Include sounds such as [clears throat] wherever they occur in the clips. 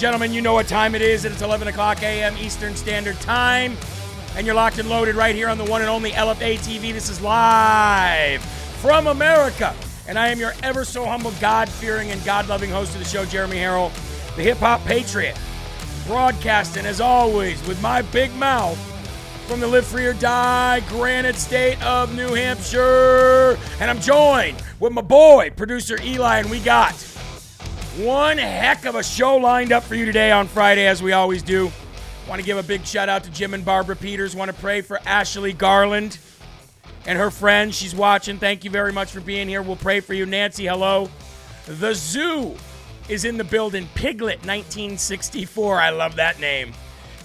Gentlemen, you know what time it is. It's 11 o'clock a.m. Eastern Standard Time. And you're locked and loaded right here on the one and only LFA TV. This is live from America. And I am your ever so humble, God fearing, and God loving host of the show, Jeremy Herrell, the hip hop patriot. Broadcasting, as always, with my big mouth from the Live Free or Die Granite State of New Hampshire. And I'm joined with my boy, producer Eli, and we got one heck of a show lined up for you today on Friday, as we always do. Want to give a big shout out to Jim and Barbara Peters. Want to pray for Ashley Garland and her friends. She's watching. Thank you very much for being here. We'll pray for you. Nancy, hello. The Zoo is in the building. Piglet 1964. I love that name.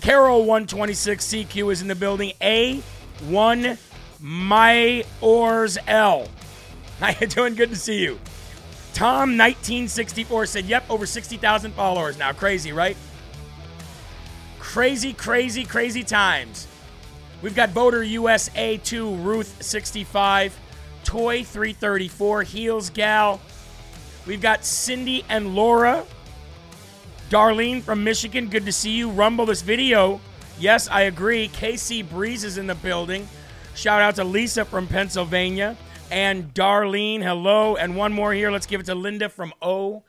Carol 126 CQ is in the building. A1 Myors L. [laughs] How you doing? Good to see you. Tom 1964 said, "Yep, over 60,000 followers now. Crazy, right? Crazy, crazy, crazy times." We've got voter USA 2 Ruth 65, Toy 334, Heels Gal. We've got Cindy and Laura. Darlene from Michigan, good to see you. Rumble this video. Yes, I agree. KC Breeze is in the building. Shout out to Lisa from Pennsylvania. And Darlene, hello. And one more here. Let's give it to Linda from OHIO.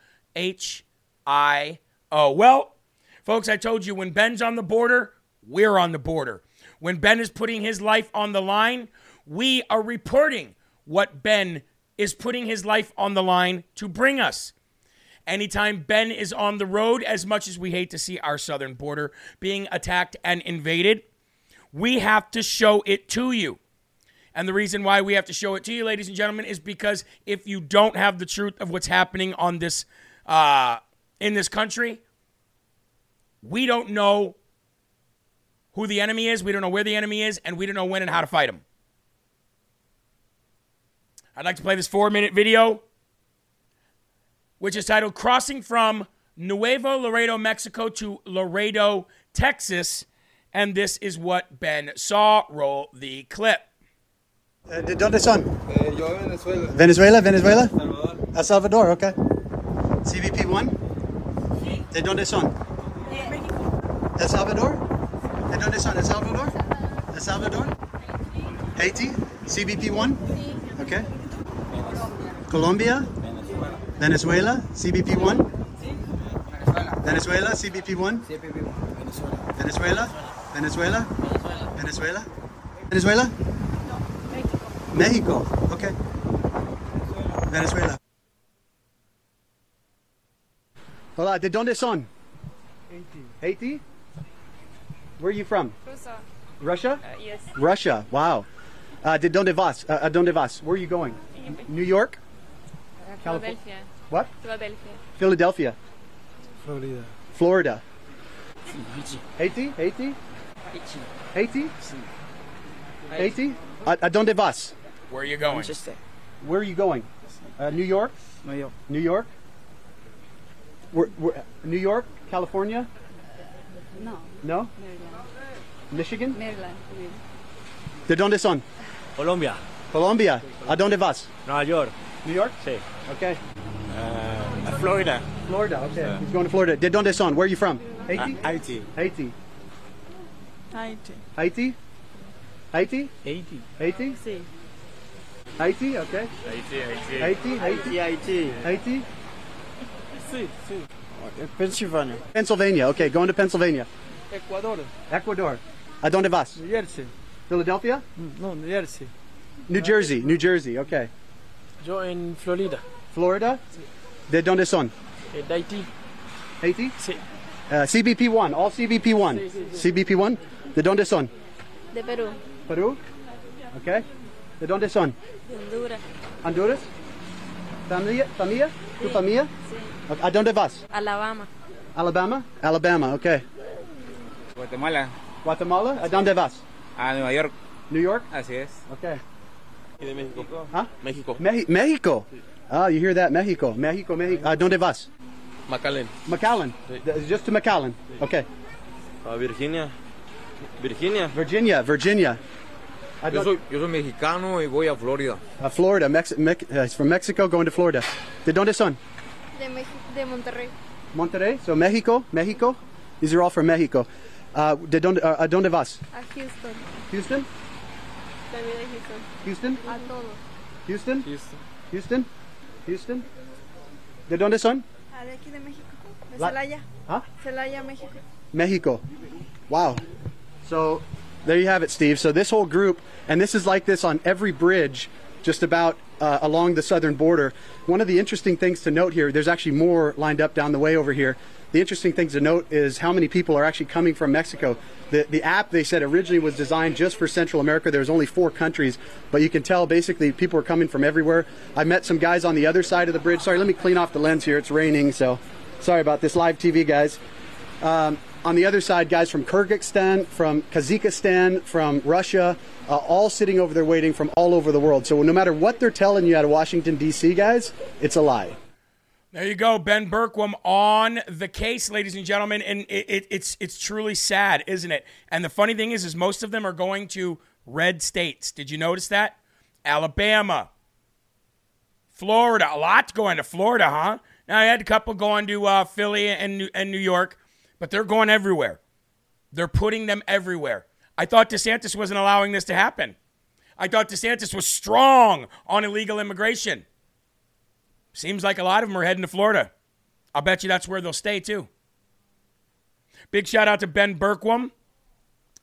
Well, folks, I told you when Ben's on the border, we're on the border. When Ben is putting his life on the line, we are reporting what Ben is putting his life on the line to bring us. Anytime Ben is on the road, as much as we hate to see our southern border being attacked and invaded, we have to show it to you. And the reason why we have to show it to you, ladies and gentlemen, is because if you don't have the truth of what's happening on this uh, in this country, we don't know who the enemy is, we don't know where the enemy is, and we don't know when and how to fight him. I'd like to play this four minute video, which is titled Crossing from Nuevo Laredo, Mexico to Laredo, Texas. And this is what Ben saw. Roll the clip. Eh, ¿De dónde son? Eh, yo Venezuela. Venezuela, Venezuela? Salvador. El Salvador, ok. CBP 1? ¿De dónde son? El Salvador? ¿De dónde son? El Salvador? El Salvador? Haiti? CBP 1? Ok. Colombia? Venezuela? CBP 1? Venezuela, CBP 1? Venezuela? Venezuela? Venezuela? Venezuela? México. Okay. Venezuela. Hola, ¿de dónde son? Haiti. Haiti? Where are you from? Russia. Russia? Uh, yes. Russia. Wow. Uh, ¿De dónde vas? Uh, ¿A dónde vas? Where are you going? New York? California. Philadelphia. What? Philadelphia. Philadelphia. Florida. Florida. Haiti? Haiti? Haiti? Haiti? ¿A, a dónde vas? Where are you going? Where are you going? Uh, New York? New York. New York? We're, we're, New York? California? No. No? Maryland. Michigan? Maryland. ¿De dónde son? Colombia. Colombia. ¿A dónde vas? New York. New York? Sí. Okay. Uh, Florida. Florida, okay. Yeah. He's going to Florida. De dónde son? Where are you from? Haiti? Haiti. Haiti. Haiti. Haiti? Haiti? Haiti. Haiti? Sí. Haiti. Okay. Haiti, Haiti. Haiti. Haiti. Haiti. Haiti. Sí, sí. Pennsylvania. Pennsylvania. Okay. Going to Pennsylvania. Ecuador. Ecuador. ¿A dónde vas? New Jersey. Philadelphia. No, New Jersey. New Jersey. New Jersey. Okay. Yo en Florida. Florida. ¿De dónde son? Eh, de Haití. Haiti. Sí. Uh, CBP1. All CBP1. CBP1. ¿De dónde son? De Perú. Perú. Okay. ¿De dónde son? De Honduras. Honduras. Familia. Familia. ¿Tu familia? Sí. ¿A dónde vas? Alabama. Alabama. Alabama. Okay. Guatemala Guatemala. ¿A dónde vas? a Nueva York, New York. así es. Okay. ¿Y de México? Huh? México. Me- Mexico. Oh, you hear that? Mexico. Mexico. Mexico. ¿A dónde vas? McAllen. McAllen. Th- Just to McAllen. Okay. A Virginia. Virginia. Virginia. Virginia. ¿A Yo dó- soy, yo soy mexicano y voy a Florida. uh, Florida. Mex- Mex- uh, it's from Mexico going to Florida. ¿De dónde son? De, Mex de Monterrey. Monterrey. So Mexico. Mexico. These are all from Mexico. Uh, ¿de dónde, uh, ¿A dónde vas? A Houston. Houston. También de Houston. Houston. A todos. Houston. Houston. Houston. Houston. ¿De dónde son? A de aquí de México. De Celaya. Huh? Celaya, México. Mexico. Wow. So there you have it, Steve. So this whole group, and this is like this on every bridge just about uh, along the southern border. One of the interesting things to note here, there's actually more lined up down the way over here. The interesting thing to note is how many people are actually coming from Mexico. The, the app, they said, originally was designed just for Central America. There's only four countries, but you can tell basically people are coming from everywhere. I met some guys on the other side of the bridge. Sorry, let me clean off the lens here. It's raining, so sorry about this live TV, guys. Um, on the other side, guys from Kyrgyzstan, from Kazakhstan, from Russia, uh, all sitting over there waiting from all over the world. So no matter what they're telling you out of Washington, D.C., guys, it's a lie. There you go, Ben Berkwam on the case, ladies and gentlemen, and it, it, it's it's truly sad, isn't it? And the funny thing is, is most of them are going to red states. Did you notice that? Alabama, Florida, a lot going to Florida, huh? Now I had a couple going to uh, Philly and and New York, but they're going everywhere. They're putting them everywhere. I thought DeSantis wasn't allowing this to happen. I thought DeSantis was strong on illegal immigration. Seems like a lot of them are heading to Florida. I'll bet you that's where they'll stay too. Big shout out to Ben Berkwam.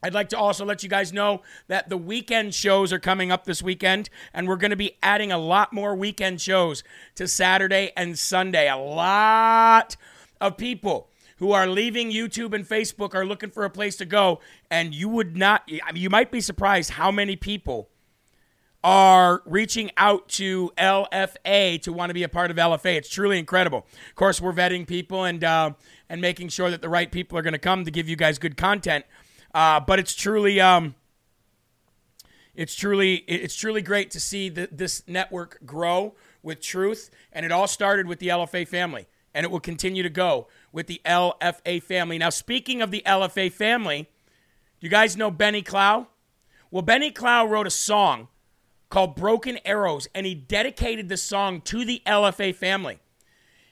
I'd like to also let you guys know that the weekend shows are coming up this weekend, and we're going to be adding a lot more weekend shows to Saturday and Sunday. A lot of people who are leaving YouTube and Facebook are looking for a place to go, and you would not, I mean, you might be surprised how many people are reaching out to LFA to want to be a part of LFA. It's truly incredible. Of course, we're vetting people and uh, and making sure that the right people are going to come to give you guys good content. Uh, but it's truly um, it's truly it's truly great to see the, this network grow with truth, and it all started with the LFA family, and it will continue to go with the LFA family. Now, speaking of the LFA family, you guys know Benny Clough? Well, Benny Clough wrote a song called Broken Arrows, and he dedicated the song to the LFA family.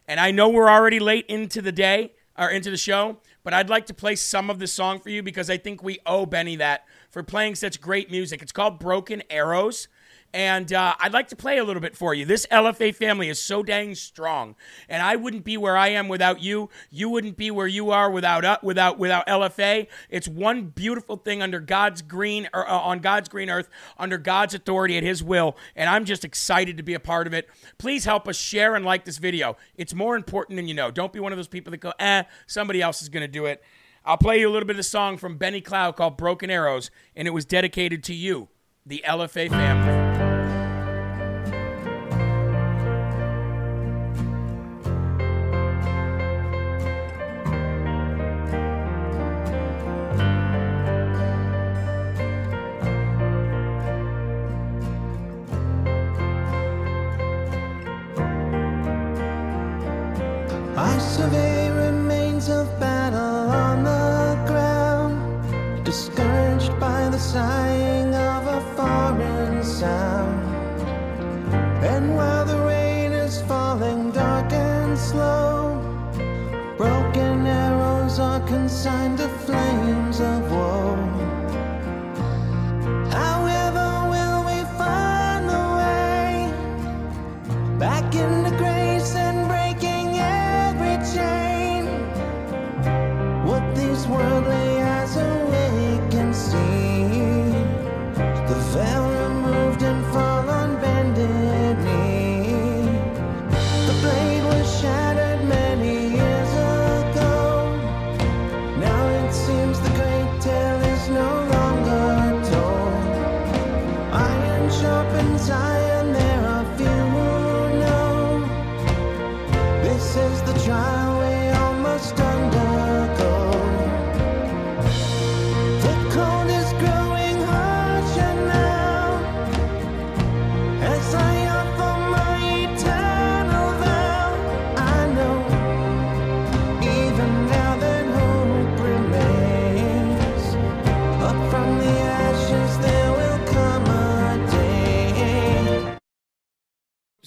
And I know we're already late into the day or into the show, but I'd like to play some of the song for you because I think we owe Benny that for playing such great music. It's called Broken Arrows. And uh, I'd like to play a little bit for you. This LFA family is so dang strong, and I wouldn't be where I am without you. You wouldn't be where you are without uh, without without LFA. It's one beautiful thing under God's green or uh, on God's green earth, under God's authority at His will, and I'm just excited to be a part of it. Please help us share and like this video. It's more important than you know. Don't be one of those people that go, eh, somebody else is going to do it. I'll play you a little bit of the song from Benny Clough called Broken Arrows, and it was dedicated to you, the LFA family.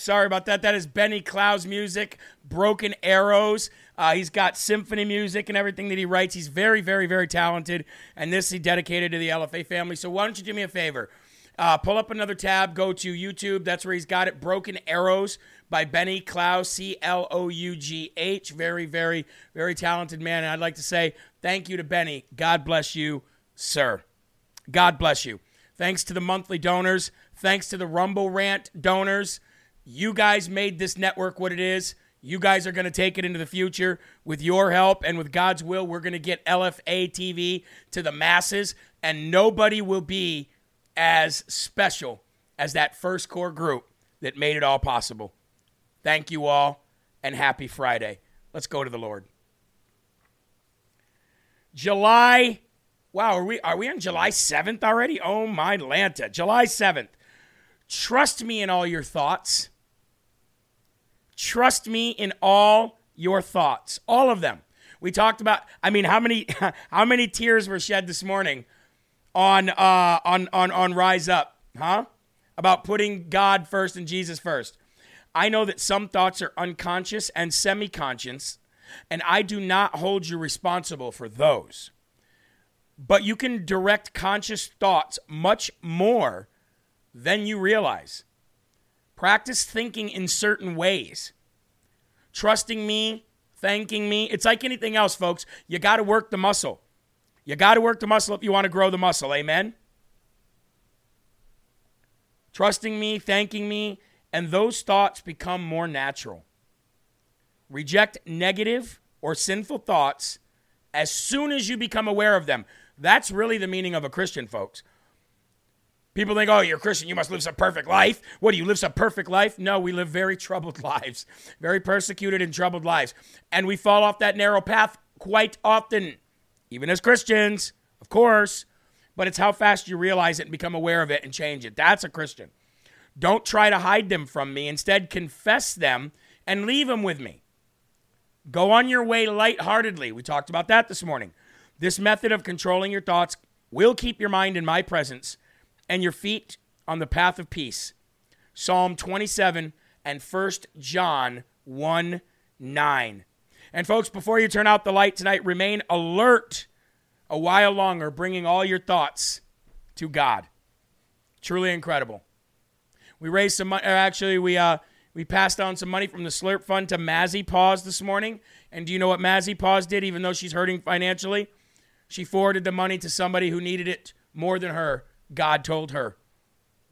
Sorry about that. That is Benny Clough's music, Broken Arrows. Uh, he's got symphony music and everything that he writes. He's very, very, very talented. And this he dedicated to the LFA family. So why don't you do me a favor? Uh, pull up another tab, go to YouTube. That's where he's got it. Broken Arrows by Benny Clough, C L O U G H. Very, very, very talented man. And I'd like to say thank you to Benny. God bless you, sir. God bless you. Thanks to the monthly donors. Thanks to the Rumble Rant donors. You guys made this network what it is. You guys are going to take it into the future with your help and with God's will. We're going to get LFA TV to the masses, and nobody will be as special as that first core group that made it all possible. Thank you all, and happy Friday. Let's go to the Lord. July, wow, are we are we on July 7th already? Oh my Lanta. July 7th. Trust me in all your thoughts. Trust me in all your thoughts. All of them. We talked about I mean how many [laughs] how many tears were shed this morning on uh on on on Rise Up, huh? About putting God first and Jesus first. I know that some thoughts are unconscious and semi-conscious, and I do not hold you responsible for those. But you can direct conscious thoughts much more than you realize. Practice thinking in certain ways. Trusting me, thanking me. It's like anything else, folks. You got to work the muscle. You got to work the muscle if you want to grow the muscle. Amen? Trusting me, thanking me, and those thoughts become more natural. Reject negative or sinful thoughts as soon as you become aware of them. That's really the meaning of a Christian, folks. People think, oh, you're a Christian, you must live some perfect life. What do you live some perfect life? No, we live very troubled [laughs] lives, very persecuted and troubled lives. And we fall off that narrow path quite often, even as Christians, of course. But it's how fast you realize it and become aware of it and change it. That's a Christian. Don't try to hide them from me. Instead, confess them and leave them with me. Go on your way lightheartedly. We talked about that this morning. This method of controlling your thoughts will keep your mind in my presence and your feet on the path of peace. Psalm 27 and 1 John 1 9. And folks, before you turn out the light tonight, remain alert a while longer, bringing all your thoughts to God. Truly incredible. We raised some money. Actually, we uh, we passed on some money from the Slurp Fund to Mazzy Paws this morning. And do you know what Mazzy Paws did? Even though she's hurting financially, she forwarded the money to somebody who needed it more than her. God told her.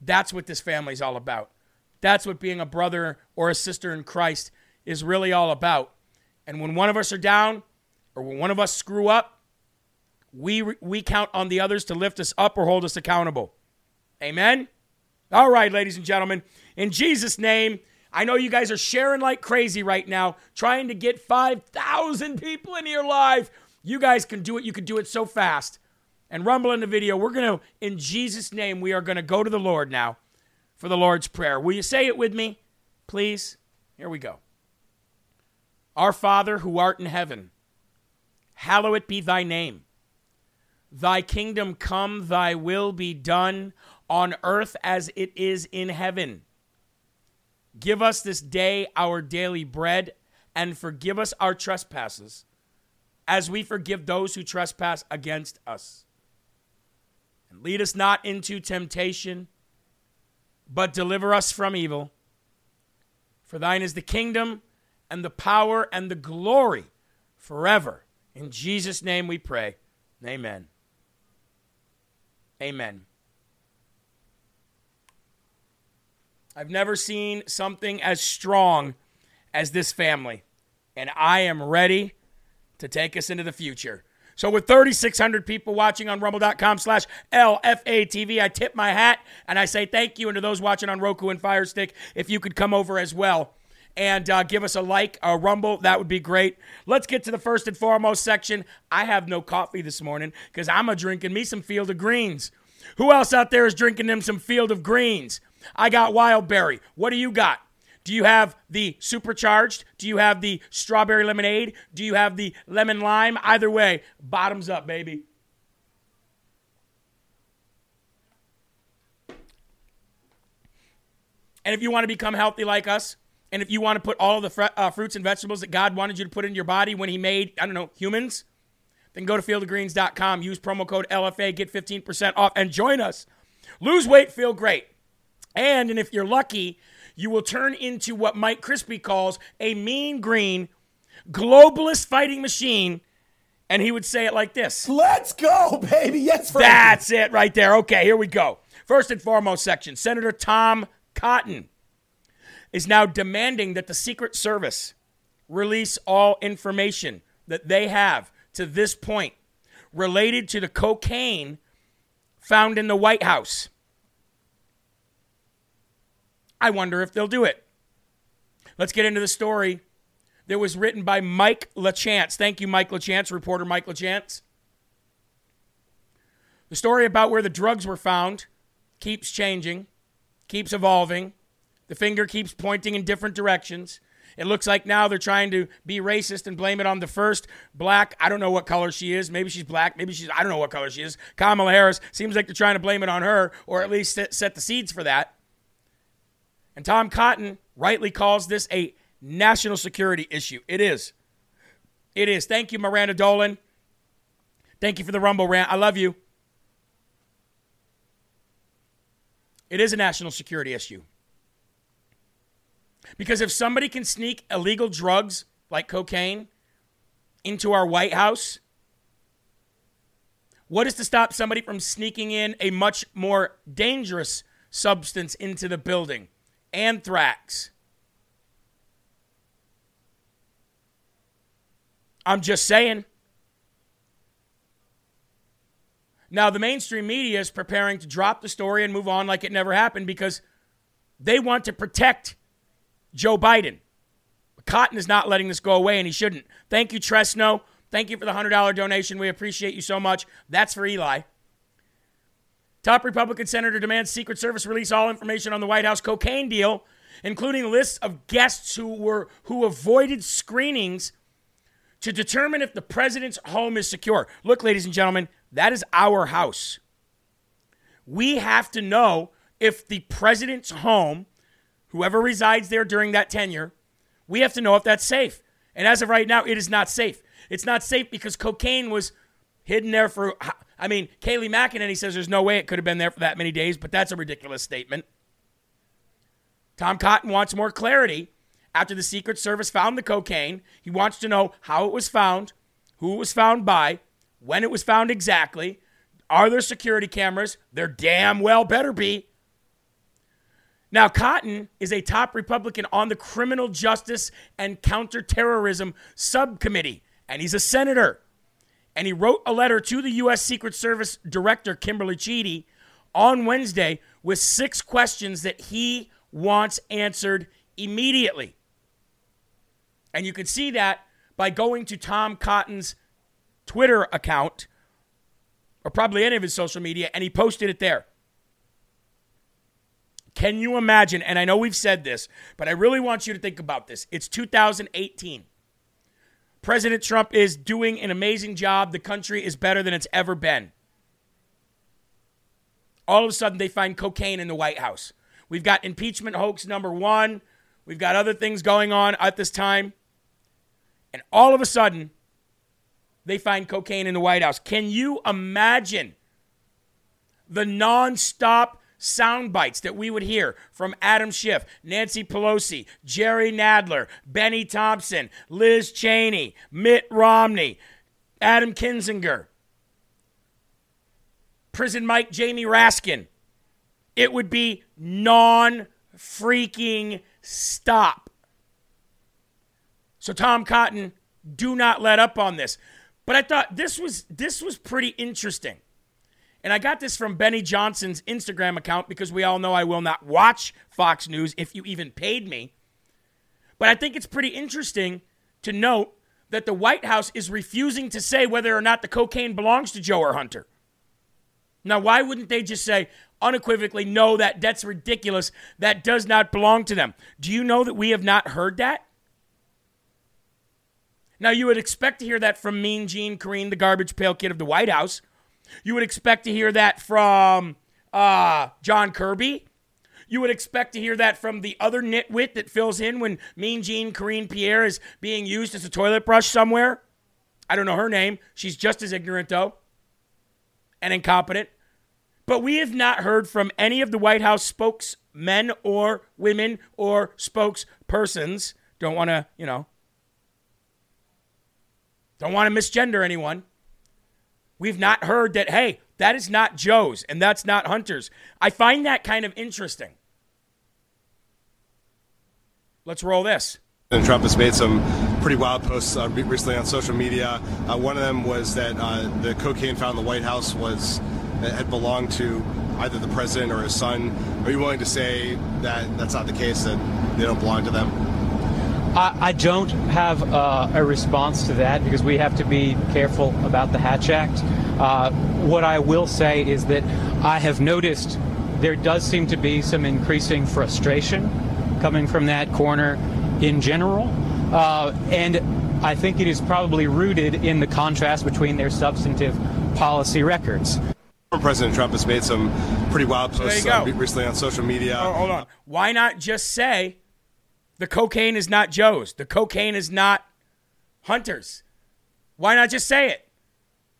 That's what this family's all about. That's what being a brother or a sister in Christ is really all about. And when one of us are down or when one of us screw up, we we count on the others to lift us up or hold us accountable. Amen. All right, ladies and gentlemen, in Jesus name, I know you guys are sharing like crazy right now, trying to get 5,000 people in your live. You guys can do it. You can do it so fast. And rumble in the video. We're going to, in Jesus' name, we are going to go to the Lord now for the Lord's Prayer. Will you say it with me, please? Here we go. Our Father who art in heaven, hallowed be thy name. Thy kingdom come, thy will be done on earth as it is in heaven. Give us this day our daily bread, and forgive us our trespasses, as we forgive those who trespass against us. And lead us not into temptation, but deliver us from evil. For thine is the kingdom and the power and the glory forever. In Jesus' name we pray. Amen. Amen. I've never seen something as strong as this family, and I am ready to take us into the future. So with 3,600 people watching on rumble.com slash LFATV, I tip my hat and I say thank you. And to those watching on Roku and Fire Stick, if you could come over as well and uh, give us a like, a rumble, that would be great. Let's get to the first and foremost section. I have no coffee this morning because I'm a drinking me some Field of Greens. Who else out there is drinking them some Field of Greens? I got Wild Berry. What do you got? Do you have the supercharged? Do you have the strawberry lemonade? Do you have the lemon lime? Either way, bottoms up, baby. And if you want to become healthy like us, and if you want to put all the fr- uh, fruits and vegetables that God wanted you to put in your body when He made, I don't know, humans, then go to fieldofgreens.com, use promo code LFA, get 15% off, and join us. Lose weight, feel great. And, and if you're lucky, you will turn into what Mike Crispy calls a mean green globalist fighting machine. And he would say it like this Let's go, baby. Yes, Frankie. That's it right there. Okay, here we go. First and foremost section Senator Tom Cotton is now demanding that the Secret Service release all information that they have to this point related to the cocaine found in the White House. I wonder if they'll do it. Let's get into the story that was written by Mike LaChance. Thank you, Mike LaChance, reporter Mike LaChance. The story about where the drugs were found keeps changing, keeps evolving. The finger keeps pointing in different directions. It looks like now they're trying to be racist and blame it on the first black. I don't know what color she is. Maybe she's black. Maybe she's, I don't know what color she is. Kamala Harris. Seems like they're trying to blame it on her or at least set, set the seeds for that. And Tom Cotton rightly calls this a national security issue. It is. It is. Thank you, Miranda Dolan. Thank you for the Rumble rant. I love you. It is a national security issue. Because if somebody can sneak illegal drugs like cocaine into our White House, what is to stop somebody from sneaking in a much more dangerous substance into the building? Anthrax. I'm just saying. Now, the mainstream media is preparing to drop the story and move on like it never happened because they want to protect Joe Biden. Cotton is not letting this go away, and he shouldn't. Thank you, Tresno. Thank you for the $100 donation. We appreciate you so much. That's for Eli. Top Republican senator demands Secret Service release all information on the White House cocaine deal, including lists of guests who were who avoided screenings to determine if the president's home is secure. Look, ladies and gentlemen, that is our house. We have to know if the president's home, whoever resides there during that tenure, we have to know if that's safe. And as of right now, it is not safe. It's not safe because cocaine was hidden there for I mean, Kayleigh McEnany says there's no way it could have been there for that many days, but that's a ridiculous statement. Tom Cotton wants more clarity after the Secret Service found the cocaine. He wants to know how it was found, who it was found by, when it was found exactly. Are there security cameras? There damn well better be. Now, Cotton is a top Republican on the Criminal Justice and Counterterrorism Subcommittee, and he's a senator and he wrote a letter to the U.S. Secret Service Director, Kimberly Cheatle, on Wednesday with six questions that he wants answered immediately. And you can see that by going to Tom Cotton's Twitter account, or probably any of his social media, and he posted it there. Can you imagine? And I know we've said this, but I really want you to think about this. It's 2018. President Trump is doing an amazing job. The country is better than it's ever been. All of a sudden, they find cocaine in the White House. We've got impeachment hoax number one. We've got other things going on at this time. And all of a sudden, they find cocaine in the White House. Can you imagine the nonstop sound bites that we would hear from Adam Schiff, Nancy Pelosi, Jerry Nadler, Benny Thompson, Liz Cheney, Mitt Romney, Adam Kinzinger, Prison Mike Jamie Raskin? It would be non freaking stop. So Tom Cotton, do not let up on this. But I thought this was this was pretty interesting. And I got this from Benny Johnson's Instagram account because we all know I will not watch Fox News if you even paid me. But I think it's pretty interesting to note that the White House is refusing to say whether or not the cocaine belongs to Joe or Hunter. Now, why wouldn't they just say unequivocally, no, that that's ridiculous. That does not belong to them. Do you know that we have not heard that? Now, you would expect to hear that from Mean Gene Karine, the garbage pail kid of the White House. You would expect to hear that from uh, John Kirby. You would expect to hear that from the other nitwit that fills in when Mean Jean Karine Pierre is being used as a toilet brush somewhere. I don't know her name. She's just as ignorant, though, and incompetent. But we have not heard from any of the White House spokesmen or women or spokespersons. Don't want to, you know, don't want to misgender anyone. We've not heard that, hey, that is not Joe's and that's not Hunter's. I find that kind of interesting. Let's roll this. And Trump has made some pretty wild posts uh, recently on social media. Uh, one of them was that uh, the cocaine found in the White House was had belonged to either the president or his son. Are you willing to say that that's not the case? That they don't belong to them? I, I don't have uh, a response to that because we have to be careful about the Hatch Act. Uh, what I will say is that I have noticed there does seem to be some increasing frustration coming from that corner in general. Uh, and I think it is probably rooted in the contrast between their substantive policy records. President Trump has made some pretty wild posts uh, recently on social media. Oh, hold on. Why not just say the cocaine is not Joe's? The cocaine is not Hunter's. Why not just say it?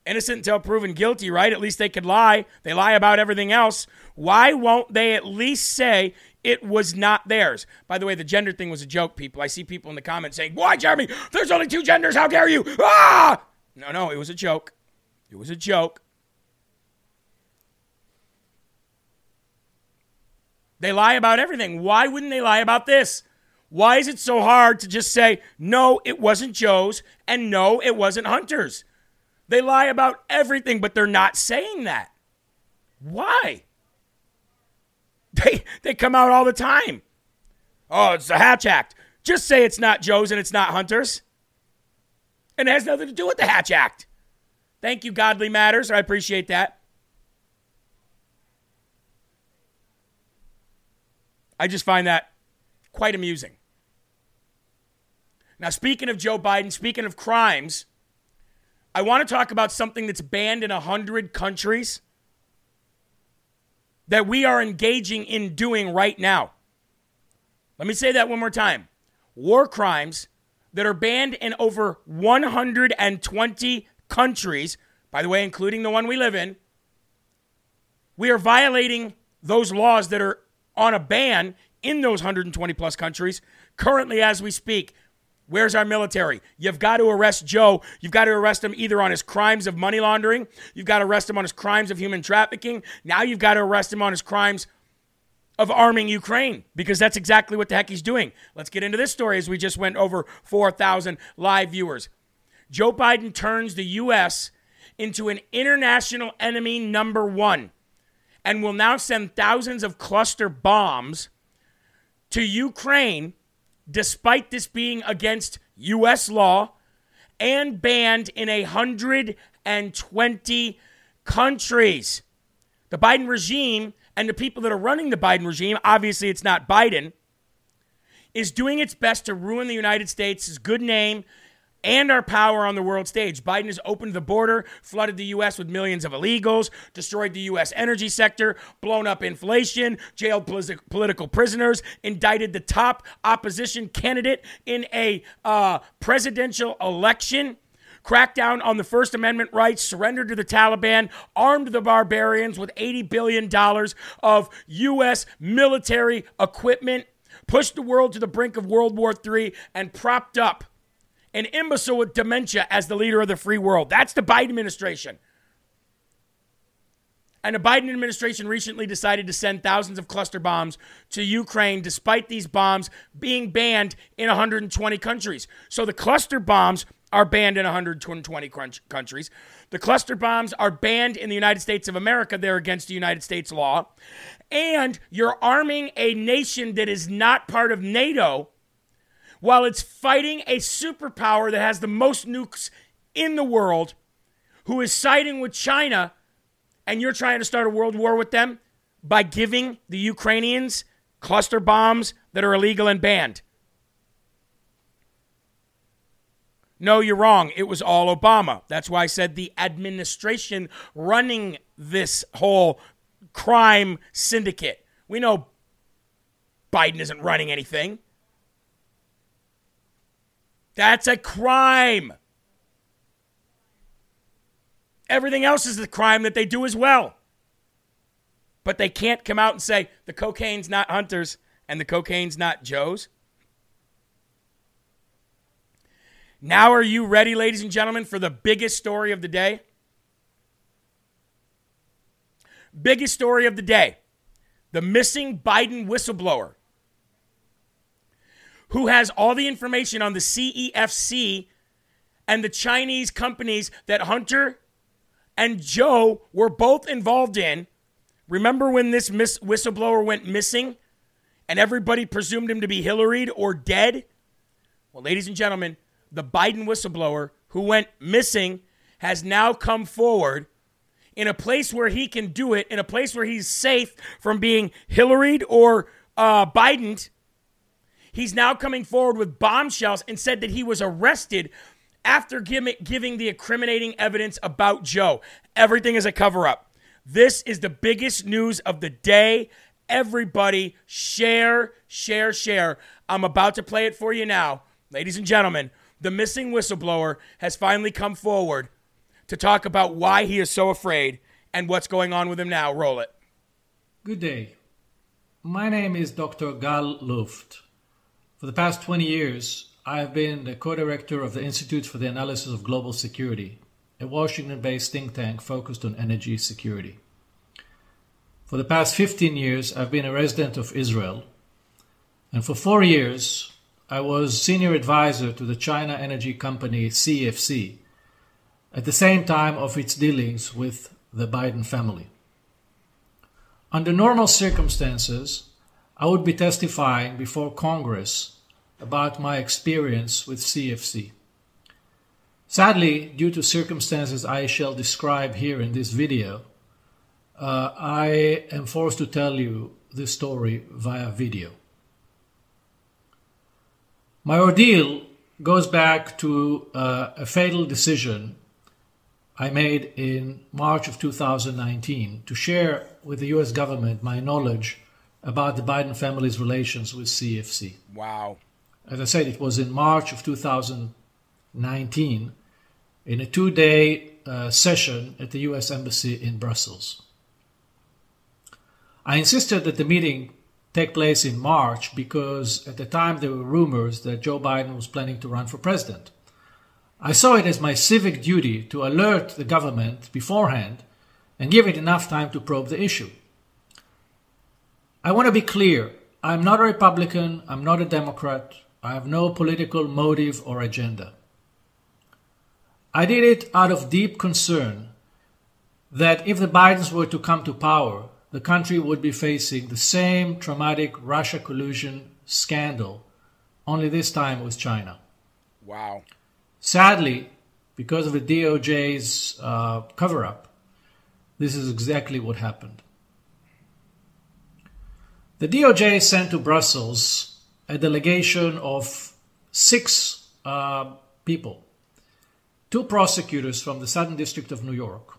Innocent until proven guilty, right? At least they could lie. They lie about everything else. Why won't they at least say it was not theirs? By the way, the gender thing was a joke, people. I see people in the comments saying, Why, Jeremy? There's only two genders. How dare you? Ah! No, no, it was a joke. It was a joke. They lie about everything. Why wouldn't they lie about this? Why is it so hard to just say, no, it wasn't Joe's and no, it wasn't Hunter's? They lie about everything, but they're not saying that. Why? [laughs] They, they come out all the time. Oh, it's the Hatch Act. Just say it's not Joe's and it's not Hunter's. And it has nothing to do with the Hatch Act. Thank you, Godly Matters. I appreciate that. I just find that quite amusing. Now, speaking of Joe Biden, speaking of crimes, I want to talk about something that's banned in 100 countries that we are engaging in doing right now. Let me say that one more time. War crimes that are banned in over 120 countries, by the way, including the one we live in. We are violating those laws that are on a ban in those 120 plus countries currently as we speak. Where's our military? You've got to arrest Joe. You've got to arrest him either on his crimes of money laundering, you've got to arrest him on his crimes of human trafficking. Now you've got to arrest him on his crimes of arming Ukraine because that's exactly what the heck he's doing. Let's get into this story as we just went over 4,000 live viewers. Joe Biden turns the U.S. into an international enemy number one and will now send thousands of cluster bombs to Ukraine, despite this being against U.S. law and banned in a 120 countries. The Biden regime and the people that are running the Biden regime, obviously it's not Biden, is doing its best to ruin the United States' good name and our power on the world stage. Biden has opened the border, flooded the U.S. with millions of illegals, destroyed the U.S. energy sector, blown up inflation, jailed polis- political prisoners, indicted the top opposition candidate in a uh, presidential election, cracked down on the First Amendment rights, surrendered to the Taliban, armed the barbarians with $80 billion of U.S. military equipment, pushed the world to the brink of World War III, and propped up an imbecile with dementia as the leader of the free world. That's the Biden administration. And the Biden administration recently decided to send thousands of cluster bombs to Ukraine, despite these bombs being banned in 120 countries. So the cluster bombs are banned in 120 crunch- countries. The cluster bombs are banned in the United States of America. They're against the United States law. And you're arming a nation that is not part of NATO while it's fighting a superpower that has the most nukes in the world, who is siding with China and you're trying to start a world war with them by giving the Ukrainians cluster bombs that are illegal and banned. No, you're wrong. It was all Obama. That's why I said the administration running this whole crime syndicate. We know Biden isn't running anything. That's a crime. Everything else is the crime that they do as well. But they can't come out and say the cocaine's not Hunter's and the cocaine's not Joe's. Now, are you ready, ladies and gentlemen, for the biggest story of the day? Biggest story of the day the missing Biden whistleblower who has all the information on the CEFC and the Chinese companies that Hunter and Joe were both involved in. Remember when this whistleblower went missing and everybody presumed him to be Hillary or dead? Well, ladies and gentlemen, the Biden whistleblower who went missing has now come forward in a place where he can do it, in a place where he's safe from being Hillary or uh, Biden. He's now coming forward with bombshells and said that he was arrested after giving, the incriminating evidence about Joe. Everything is a cover up. This is the biggest news of the day. Everybody, share, share, share. I'm about to play it for you now. Ladies and gentlemen, the missing whistleblower has finally come forward to talk about why he is so afraid and what's going on with him now. Roll it. Good day. My name is Dr. Gal Luft. For the past 20 years, I have been the co director of the Institute for the Analysis of Global Security, a Washington based think tank focused on energy security. For the past 15 years, I've been a resident of Israel. And for four years, I was senior advisor to the China energy company CEFC, at the same time of its dealings with the Biden family. Under normal circumstances, I would be testifying before Congress about my experience with CEFC. Sadly, due to circumstances I shall describe here in this video, uh, I am forced to tell you this story via video. My ordeal goes back to uh, a fatal decision I made in March of 2019 to share with the US government my knowledge about the Biden family's relations with CEFC. Wow. As I said, it was in March of 2019 in a two day uh, session at the US Embassy in Brussels. I insisted that the meeting take place in March because at the time there were rumors that Joe Biden was planning to run for president. I saw it as my civic duty to alert the government beforehand and give it enough time to probe the issue. I want to be clear I'm not a Republican, I'm not a Democrat, I have no political motive or agenda. I did it out of deep concern that if the Bidens were to come to power, the country would be facing the same traumatic Russia collusion scandal, only this time with China. Wow. Sadly, because of the DOJ's uh, cover up, this is exactly what happened. The DOJ sent to Brussels a delegation of six uh, people, two prosecutors from the Southern District of New York,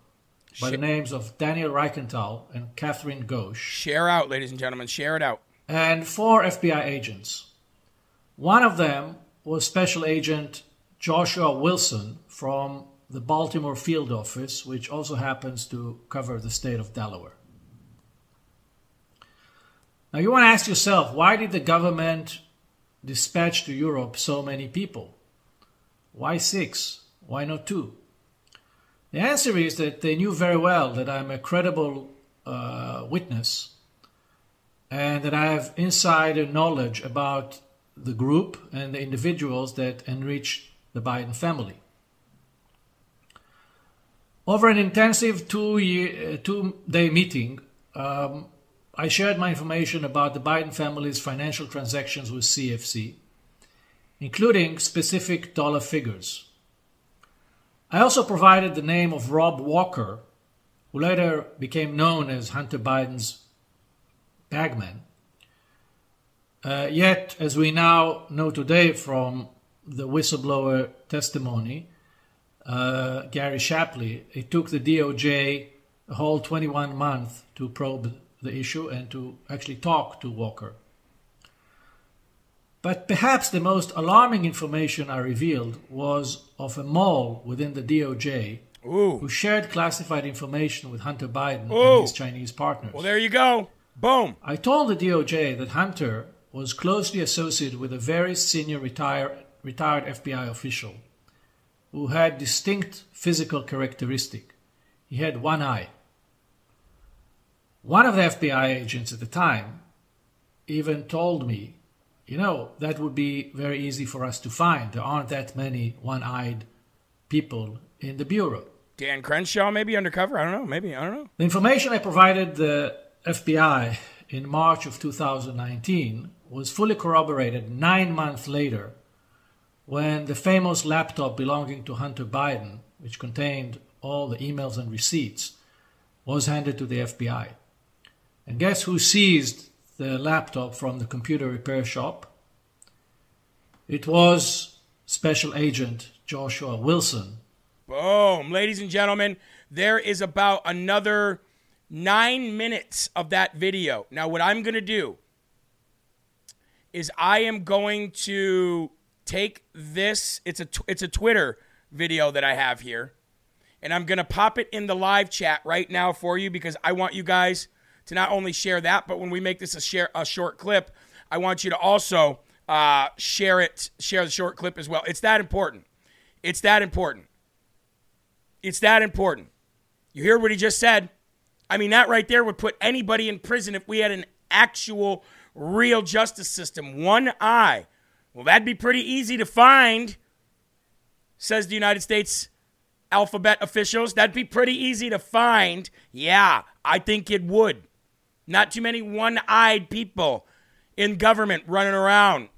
by the names of Daniel Richenthal and Catherine Ghosh. Share out, ladies and gentlemen. Share it out. And four FBI agents. One of them was Special Agent Joshua Wilson from the Baltimore field office, which also happens to cover the state of Delaware. Now, you want to ask yourself why did the government dispatch to Europe so many people? Why six? Why not two? The answer is that they knew very well that I'm a credible uh, witness and that I have insider knowledge about the group and the individuals that enriched the Biden family. Over an intensive two year, two day meeting, um, I shared my information about the Biden family's financial transactions with CEFC, including specific dollar figures. I also provided the name of Rob Walker, who later became known as Hunter Biden's bagman. Uh, yet, as we now know today from the whistleblower testimony, uh, Gary Shapley, it took the DOJ a whole 21 months to probe the issue and to actually talk to Walker. But perhaps the most alarming information I revealed was of a mole within the DOJ Ooh. who shared classified information with Hunter Biden Ooh. and his Chinese partners. Well, there you go. Boom. I told the DOJ that Hunter was closely associated with a very senior retire, retired FBI official who had distinct physical characteristic. He had one eye. One of the FBI agents at the time even told me, you know, that would be very easy for us to find. There aren't that many one eyed people in the Bureau. Dan Crenshaw, maybe undercover. I don't know. Maybe. I don't know. The information I provided the FBI in March of 2019 was fully corroborated nine months later when the famous laptop belonging to Hunter Biden, which contained all the emails and receipts, was handed to the FBI. And guess who seized the laptop from the computer repair shop? It was Special Agent Joshua Wilson. Boom. Ladies and gentlemen, there is about another nine minutes of that video. Now, what I'm going to do is I am going to take this. It's a it's a Twitter video that I have here, and I'm going to pop it in the live chat right now for you because I want you guys to not only share that, but when we make this a share a short clip, I want you to also uh, share it, share the short clip as well. It's that important. It's that important. It's that important. You hear what he just said? I mean, that right there would put anybody in prison if we had an actual, real justice system. One eye. Well, that'd be pretty easy to find, says the United States alphabet officials. That'd be pretty easy to find. Yeah, I think it would. Not too many one eyed people in government running around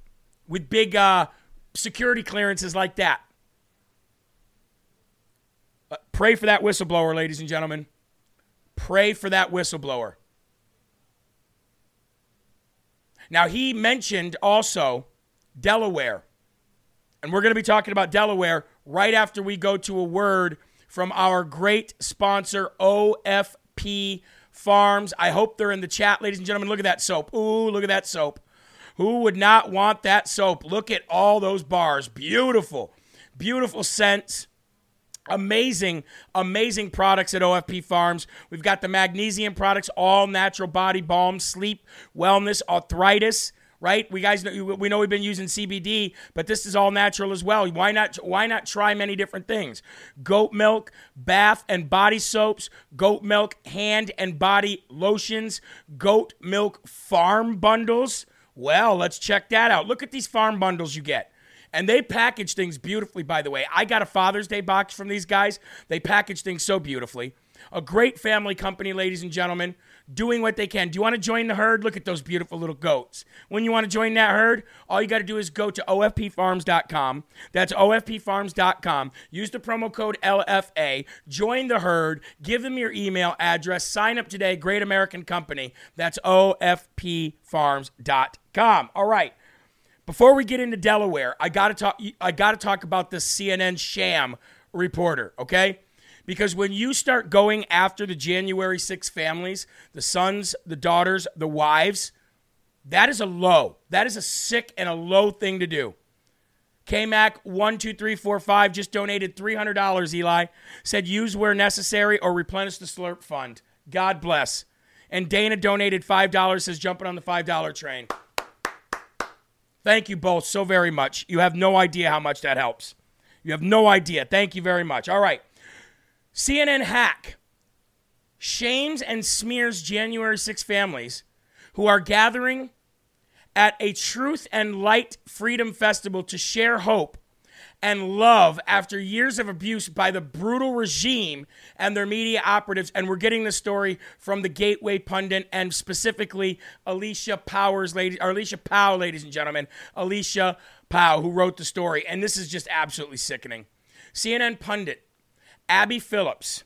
with big uh, security clearances like that. Uh, pray for that whistleblower, ladies and gentlemen. Pray for that whistleblower. Now, he mentioned also Delaware. And we're going to be talking about Delaware right after we go to a word from our great sponsor, OFP Farms. I hope they're in the chat, ladies and gentlemen. Look at that soap. Ooh, look at that soap. Who would not want that soap? Look at all those bars. Beautiful, beautiful scents. Amazing, amazing products at OFP Farms. We've got the magnesium products, all natural body balm, sleep, wellness, arthritis. Right? We guys know we know we've been using CBD, but this is all natural as well. Why not? Why not try many different things? Goat milk, bath and body soaps, goat milk hand and body lotions, goat milk farm bundles. Well, let's check that out. Look at these farm bundles you get. And they package things beautifully, by the way. I got a Father's Day box from these guys. They package things so beautifully. A great family company, ladies and gentlemen, doing what they can. Do you want to join the herd? Look at those beautiful little goats. When you want to join that herd, all you got to do is go to ofpfarms.com. That's ofpfarms.com. Use the promo code LFA. Join the herd. Give them your email address. Sign up today. Great American company. That's ofpfarms.com. All right. Before we get into Delaware, I got to talk I got to talk about the CNN sham reporter, okay? Because when you start going after the January 6 families, the sons, the daughters, the wives, that is a low. That is a sick and a low thing to do. KMAC12345 just donated $300, Eli. Said use where necessary or replenish the Slurp Fund. God bless. And Dana donated $5, says jumping on the $5 train. Thank you both so very much. You have no idea how much that helps. You have no idea. Thank you very much. All right. CNN hack shames and smears January 6 families who are gathering at a Truth and Light Freedom Festival to share hope and love after years of abuse by the brutal regime and their media operatives. And we're getting the story from the Gateway pundit and specifically Alicia Powers, ladies, or Alicia Powell, ladies and gentlemen, Alicia Powell, who wrote the story. And this is just absolutely sickening. CNN pundit Abby Phillips.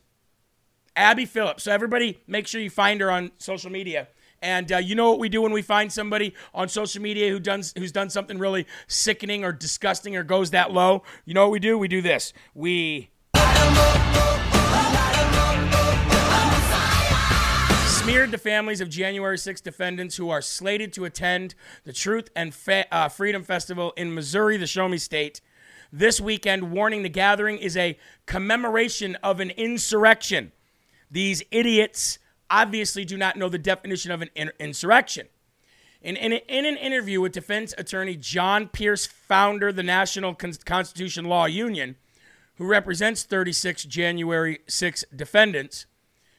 Abby Phillips. So everybody, make sure you find her on social media. And uh, you know what we do when we find somebody on social media who done, who's done something really sickening or disgusting or goes that low? You know what we do? We do this. We smeared the families of January 6 defendants who are slated to attend the Truth and Fe- uh, Freedom Festival in Missouri, the Show Me State, this weekend, warning the gathering is a commemoration of an insurrection. These idiots obviously do not know the definition of an in- insurrection. In, in, in, an interview with defense attorney John Pierce, founder of the National Con- Constitution Law Union, who represents 36 January 6 defendants,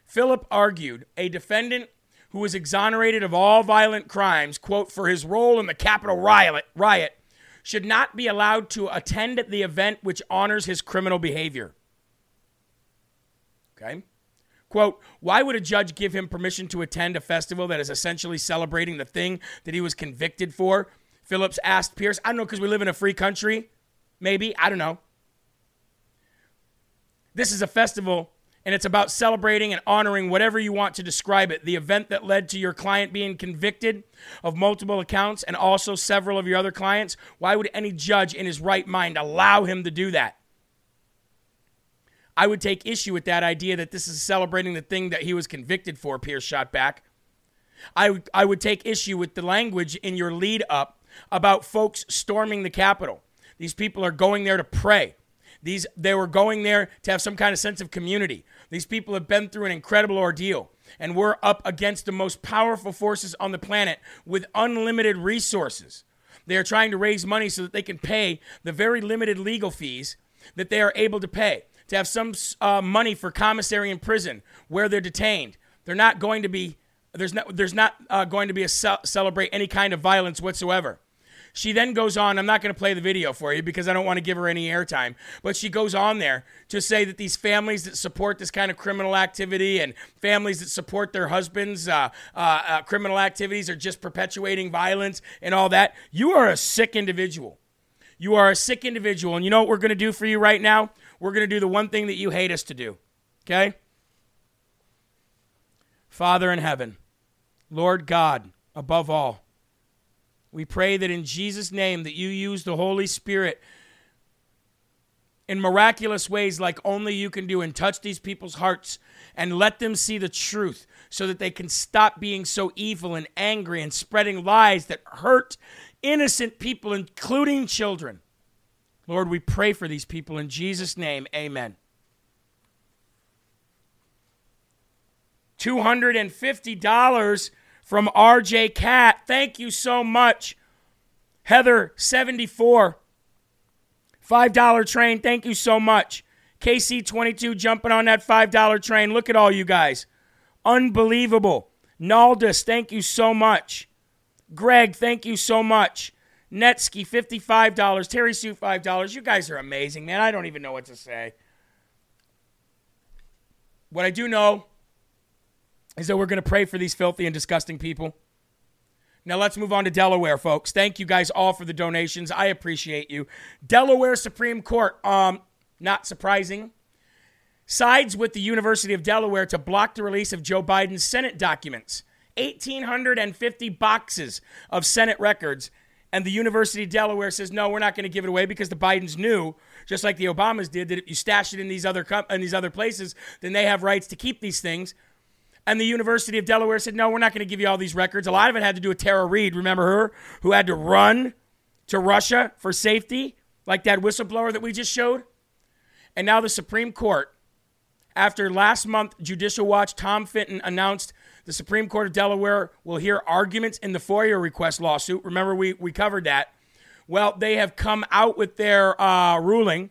Philip argued a defendant who was exonerated of all violent crimes, quote, for his role in the Capitol riot, riot should not be allowed to attend the event which honors his criminal behavior. Okay? Quote, why would a judge give him permission to attend a festival that is essentially celebrating the thing that he was convicted for? Phillips asked Pierce. I don't know, because we live in a free country. Maybe. I don't know. This is a festival, and it's about celebrating and honoring whatever you want to describe it. The event that led to your client being convicted of multiple accounts and also several of your other clients. Why would any judge in his right mind allow him to do that? I would take issue with that idea that this is celebrating the thing that he was convicted for, Pierce shot back. I, would- I would take issue with the language in your lead up about folks storming the Capitol. These people are going there to pray. These they were going there to have some kind of sense of community. These people have been through an incredible ordeal, and we're up against the most powerful forces on the planet with unlimited resources. They are trying to raise money so that they can pay the very limited legal fees that they are able to pay to have some uh, money for commissary in prison where they're detained. They're not going to be there's not there's not uh, going to be a ce- celebrate any kind of violence whatsoever. She then goes on. I'm not going to play the video for you because I don't want to give her any airtime. But she goes on there to say that these families that support this kind of criminal activity and families that support their husbands' uh, uh, uh, criminal activities are just perpetuating violence and all that. You are a sick individual. You are a sick individual. And you know what we're going to do for you right now? We're going to do the one thing that you hate us to do. Okay? Father in heaven, Lord God, above all, we pray that in Jesus' name that you use the Holy Spirit in miraculous ways like only you can do and touch these people's hearts and let them see the truth so that they can stop being so evil and angry and spreading lies that hurt innocent people, including children. Lord, we pray for these people in Jesus' name. Amen. $250 from RJ Cat. Thank you so much. Heather, 74. $5 train. Thank you so much. KC22 jumping on that $5 train. Look at all you guys. Unbelievable. Naldus, thank you so much. Greg, thank you so much. Netsky, $55. Terry Sue, $5. You guys are amazing, man. I don't even know what to say. What I do know is that we're going to pray for these filthy and disgusting people. Now let's move on to Delaware, folks. Thank you guys all for the donations. I appreciate you. Delaware Supreme Court, um, not surprising, sides with the University of Delaware to block the release of Joe Biden's Senate documents. 1,850 boxes of Senate records. And the University of Delaware says, no, we're not going to give it away because the Bidens knew, just like the Obamas did, that if you stash it in these other, com- in these other places, then they have rights to keep these things. And the University of Delaware said, no, we're not going to give you all these records. A lot of it had to do with Tara Reade. Remember her? Who had to run to Russia for safety? like that whistleblower that we just showed. And now the Supreme Court, after last month, Judicial Watch Tom Fitton announced the Supreme Court of Delaware will hear arguments in the FOIA request lawsuit. Remember, we, we covered that. Well, they have come out with their uh, ruling,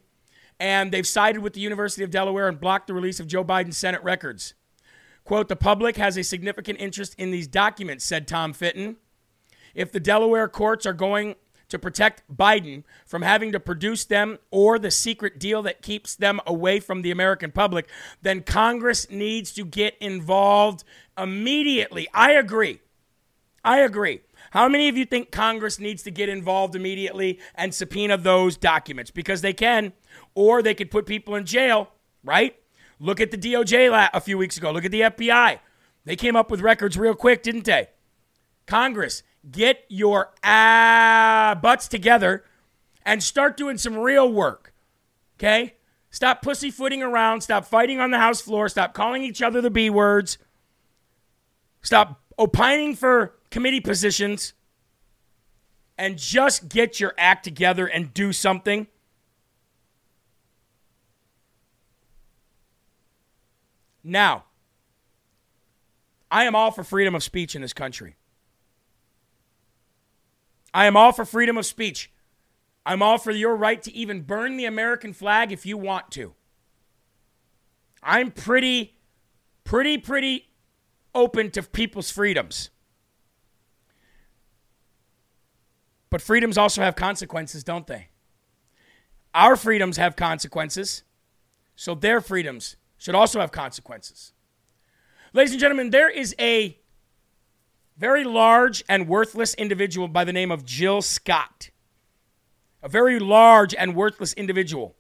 and they've sided with the University of Delaware and blocked the release of Joe Biden's Senate records. Quote, the public has a significant interest in these documents, said Tom Fitton. If the Delaware courts are going to protect Biden from having to produce them or the secret deal that keeps them away from the American public, then Congress needs to get involved immediately. I agree. I agree. How many of you think Congress needs to get involved immediately and subpoena those documents? Because they can, or they could put people in jail, right? Look at the DOJ a few weeks ago. Look at the FBI. They came up with records real quick, didn't they? Congress, get your uh, butts together and start doing some real work. Okay? Stop pussyfooting around. Stop fighting on the House floor. Stop calling each other the B words. Stop opining for committee positions. And just get your act together and do something. Now, I am all for freedom of speech in this country. I am all for freedom of speech. I'm all for your right to even burn the American flag if you want to. I'm pretty, pretty, pretty open to people's freedoms. But freedoms also have consequences, don't they? Our freedoms have consequences, so their freedoms should also have consequences. Ladies and gentlemen, there is a very large and worthless individual by the name of Jill Scott. A very large and worthless individual.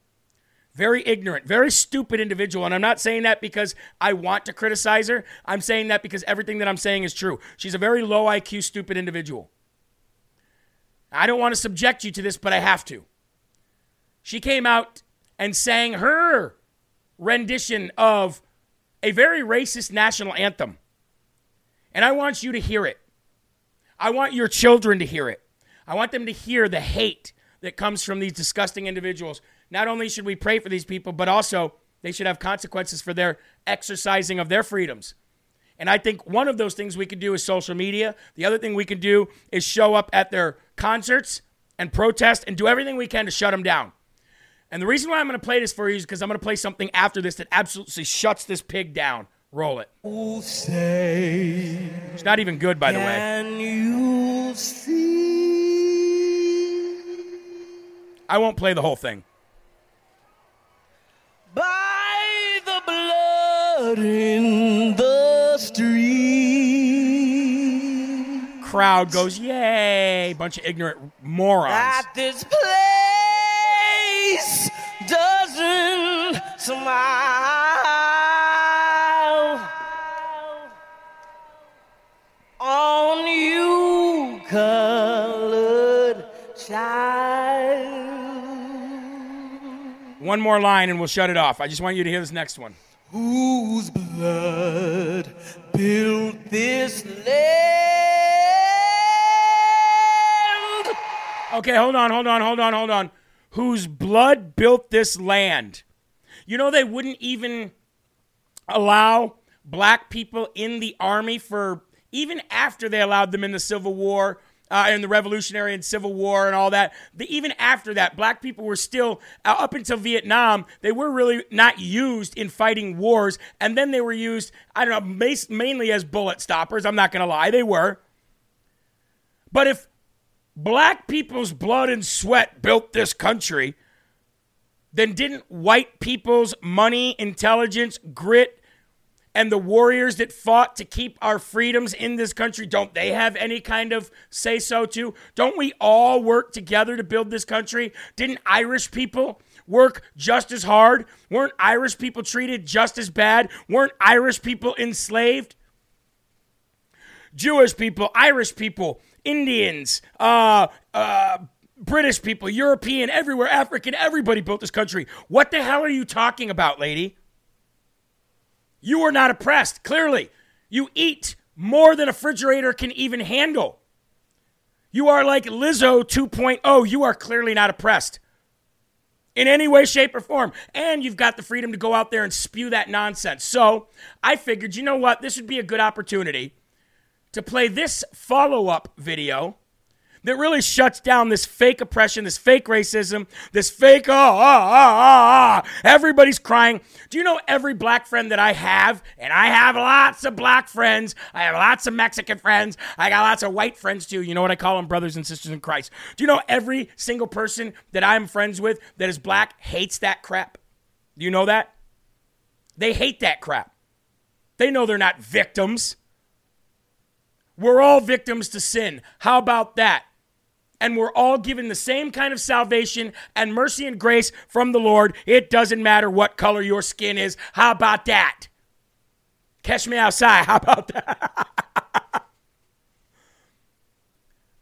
Very ignorant, very stupid individual. And I'm not saying that because I want to criticize her. I'm saying that because everything that I'm saying is true. She's a very low IQ, stupid individual. I don't want to subject you to this, but I have to. She came out and sang her rendition of a very racist national anthem. And I want you to hear it. I want your children to hear it. I want them to hear the hate that comes from these disgusting individuals. Not only should we pray for these people, but also they should have consequences for their exercising of their freedoms. And I think one of those things we can do is social media. The other thing we can do is show up at their concerts and protest and do everything we can to shut them down. And the reason why I'm going to play this for you is because I'm going to play something after this that absolutely shuts this pig down. Roll it. Oh, Say, It's not even good, by the way. can you see I won't play the whole thing. by the blood in the street Crowd goes, yay! Bunch of ignorant morons. that this place smile on you, colored child. One more line and we'll shut it off. I just want you to hear this next one. Whose blood built this land? Okay, hold on, hold on, hold on, hold on. Whose blood built this land? You know, they wouldn't even allow black people in the army for even after they allowed them in the Civil War. Uh, and the Revolutionary and Civil War and all that. The, even after that, black people were still, uh, up until Vietnam, they were really not used in fighting wars. And then they were used, I don't know, mainly as bullet stoppers. I'm not going to lie, they were. But if black people's blood and sweat built this country, then didn't white people's money, intelligence, grit, and the warriors that fought to keep our freedoms in this country, don't they have any kind of say so too? Don't we all work together to build this country? Didn't Irish people work just as hard? Weren't Irish people treated just as bad? Weren't Irish people enslaved? Jewish people, Irish people, Indians, uh, uh, British people, European, everywhere, African, everybody built this country. What the hell are you talking about, lady? You are not oppressed, clearly. You eat more than a refrigerator can even handle. You are like Lizzo 2.0. You are clearly not oppressed. in any way, shape, or form. And you've got the freedom to go out there and spew that nonsense. So I figured, you know what? This would be a good opportunity to play this follow up video that really shuts down this fake oppression, this fake racism, this fake, ah, ah, ah, ah. Everybody's crying. Do you know every black friend that I have? And I have lots of black friends. I have lots of Mexican friends. I got lots of white friends too. You know what I call them? Brothers and sisters in Christ. Do you know every single person that I'm friends with that is black hates that crap? Do you know that? They hate that crap. They know they're not victims. We're all victims to sin. How about that? And we're all given the same kind of salvation and mercy and grace from the Lord. It doesn't matter what color your skin is. How about that? Catch me outside. [laughs] How about that? [laughs]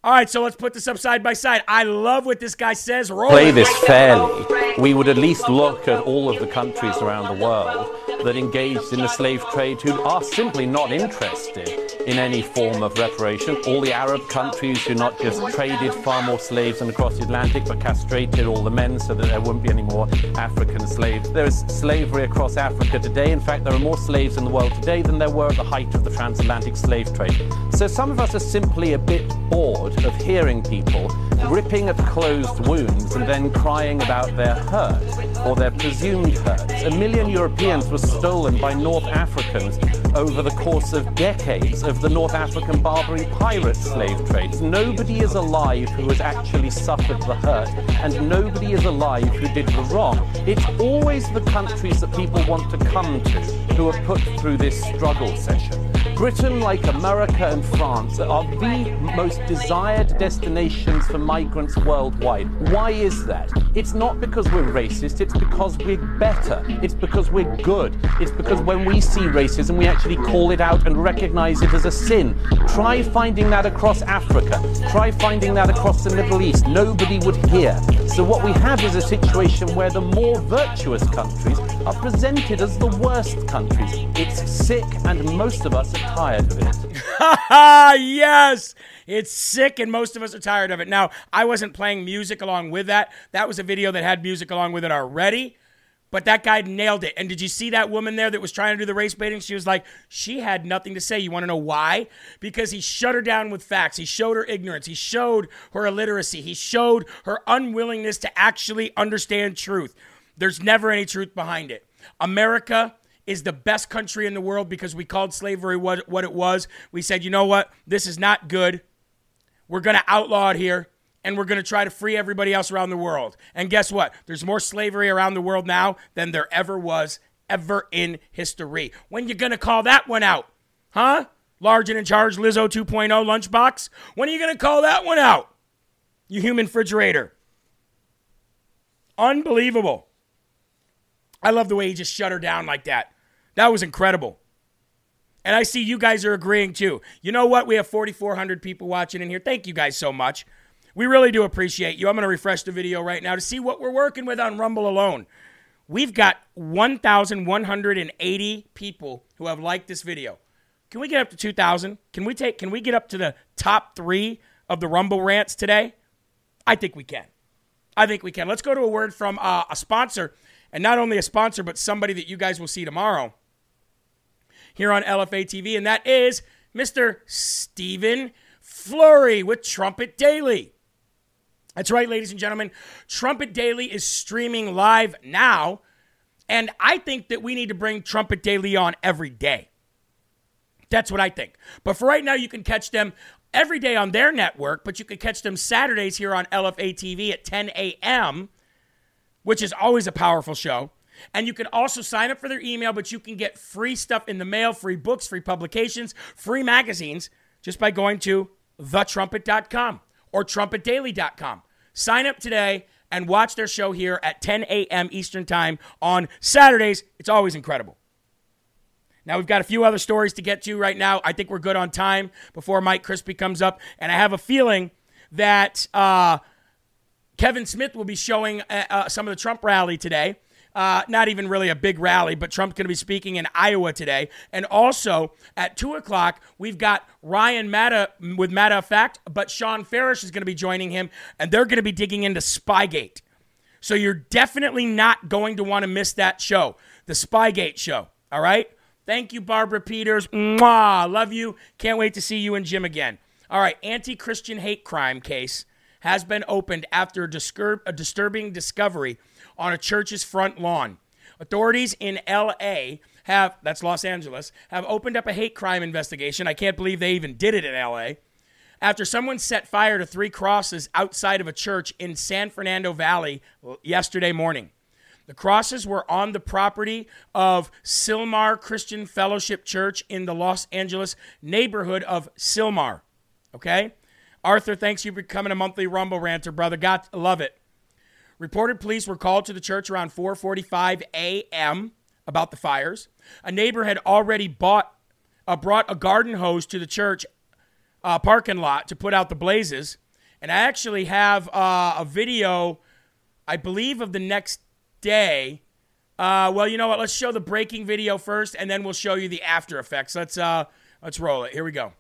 all right, so let's put this up side by side. I love what this guy says. Roll play this fairly, we would at least look at all of the countries around the world that engaged in the slave trade who are simply not interested in any form of reparation. All the Arab countries who not just traded far more slaves than across the Atlantic, but castrated all the men so that there wouldn't be any more African slaves. There is slavery across Africa today. In fact, there are more slaves in the world today than there were at the height of the transatlantic slave trade. So some of us are simply a bit bored of hearing people ripping at closed wounds and then crying about their hurt or their presumed hurts. A million Europeans were stolen by North Africans over the course of decades of the North African Barbary pirate slave trades. Nobody is alive who has actually suffered the hurt, and nobody is alive who did the wrong. It's always the countries that people want to come to who are put through this struggle session. Britain, like America and France, are the most desired destinations for migrants worldwide. Why is that? It's not because we're racist, it's because we're better. It's because we're good. It's because when we see racism, we actually call it out and recognize it as a sin. Try finding that across Africa. Try finding that across the Middle East. Nobody would hear. So, what we have is a situation where the more virtuous countries are presented as the worst countries. It's sick, and most of us tired of it. [laughs] yes, it's sick, and most of us are tired of it. Now, I wasn't playing music along with that. That was a video that had music along with it already. But that guy nailed it. And did you see that woman there that was trying to do the race baiting? She was like, she had nothing to say. You want to know why? Because he shut her down with facts. He showed her ignorance. He showed her illiteracy. He showed her unwillingness to actually understand truth. There's never any truth behind it. America is the best country in the world because we called slavery what, what it was. We said, you know what? This is not good. We're going to outlaw it here and we're going to try to free everybody else around the world. And guess what? There's more slavery around the world now than there ever was ever in history. When you going to call that one out? Huh? Large and in charge Lizzo 2.0 lunchbox? When are you going to call that one out? You human refrigerator. Unbelievable. I love the way he just shut her down like that. That was incredible. And I see you guys are agreeing too. You know what? We have 4,400 people watching in here. Thank you guys so much. We really do appreciate you. I'm going to refresh the video right now to see what we're working with on Rumble alone. We've got 1,180 people who have liked this video. Can we get up to 2,000? Can we take? Can we get up to the top three of the Rumble rants today? I think we can. I think we can. Let's go to a word from uh, a sponsor, and not only a sponsor, but somebody that you guys will see tomorrow here on LFA TV, and that is Mr. Stephen Flurry with Trumpet Daily. That's right, ladies and gentlemen. Trumpet Daily is streaming live now, and I think that we need to bring Trumpet Daily on every day. That's what I think. But for right now, you can catch them every day on their network, but you can catch them Saturdays here on LFA TV at 10 a.m., which is always a powerful show. And you can also sign up for their email, but you can get free stuff in the mail, free books, free publications, free magazines just by going to thetrumpet.com or trumpetdaily.com. Sign up today and watch their show here at 10 a.m. Eastern Time on Saturdays. It's always incredible. Now, we've got a few other stories to get to right now. I think we're good on time before Mike Crispi comes up. And I have a feeling that uh, Kevin Smith will be showing uh, uh, some of the Trump rally today. Uh, not even really a big rally, but Trump's going to be speaking in Iowa today. And also at 2 o'clock, we've got Ryan Matta with Matter of Fact, but Sean Farish is going to be joining him, and they're going to be digging into Spygate. So you're definitely not going to want to miss that show, the Spygate show. All right? Thank you, Barbara Peters. Mwah. Love you. Can't wait to see you and Jim again. All right, anti Christian hate crime case has been opened after a, a disturbing discovery on a church's front lawn. Authorities in LA have, that's Los Angeles, have opened up a hate crime investigation. I can't believe they even did it in LA. After someone set fire to three crosses outside of a church in San Fernando Valley yesterday morning. The crosses were on the property of Sylmar Christian Fellowship Church in the Los Angeles neighborhood of Sylmar. Okay? Arthur, thanks you for becoming a monthly Rumble ranter, brother. Got love it. Reported police were called to the church around 4:45 a.m. about the fires. A neighbor had already bought uh, brought a garden hose to the church uh, parking lot to put out the blazes. And I actually have uh, a video, I believe, of the next day. Uh, well, you know what? Let's show the breaking video first, and then we'll show you the after effects. Let's uh, let's roll it. Here we go.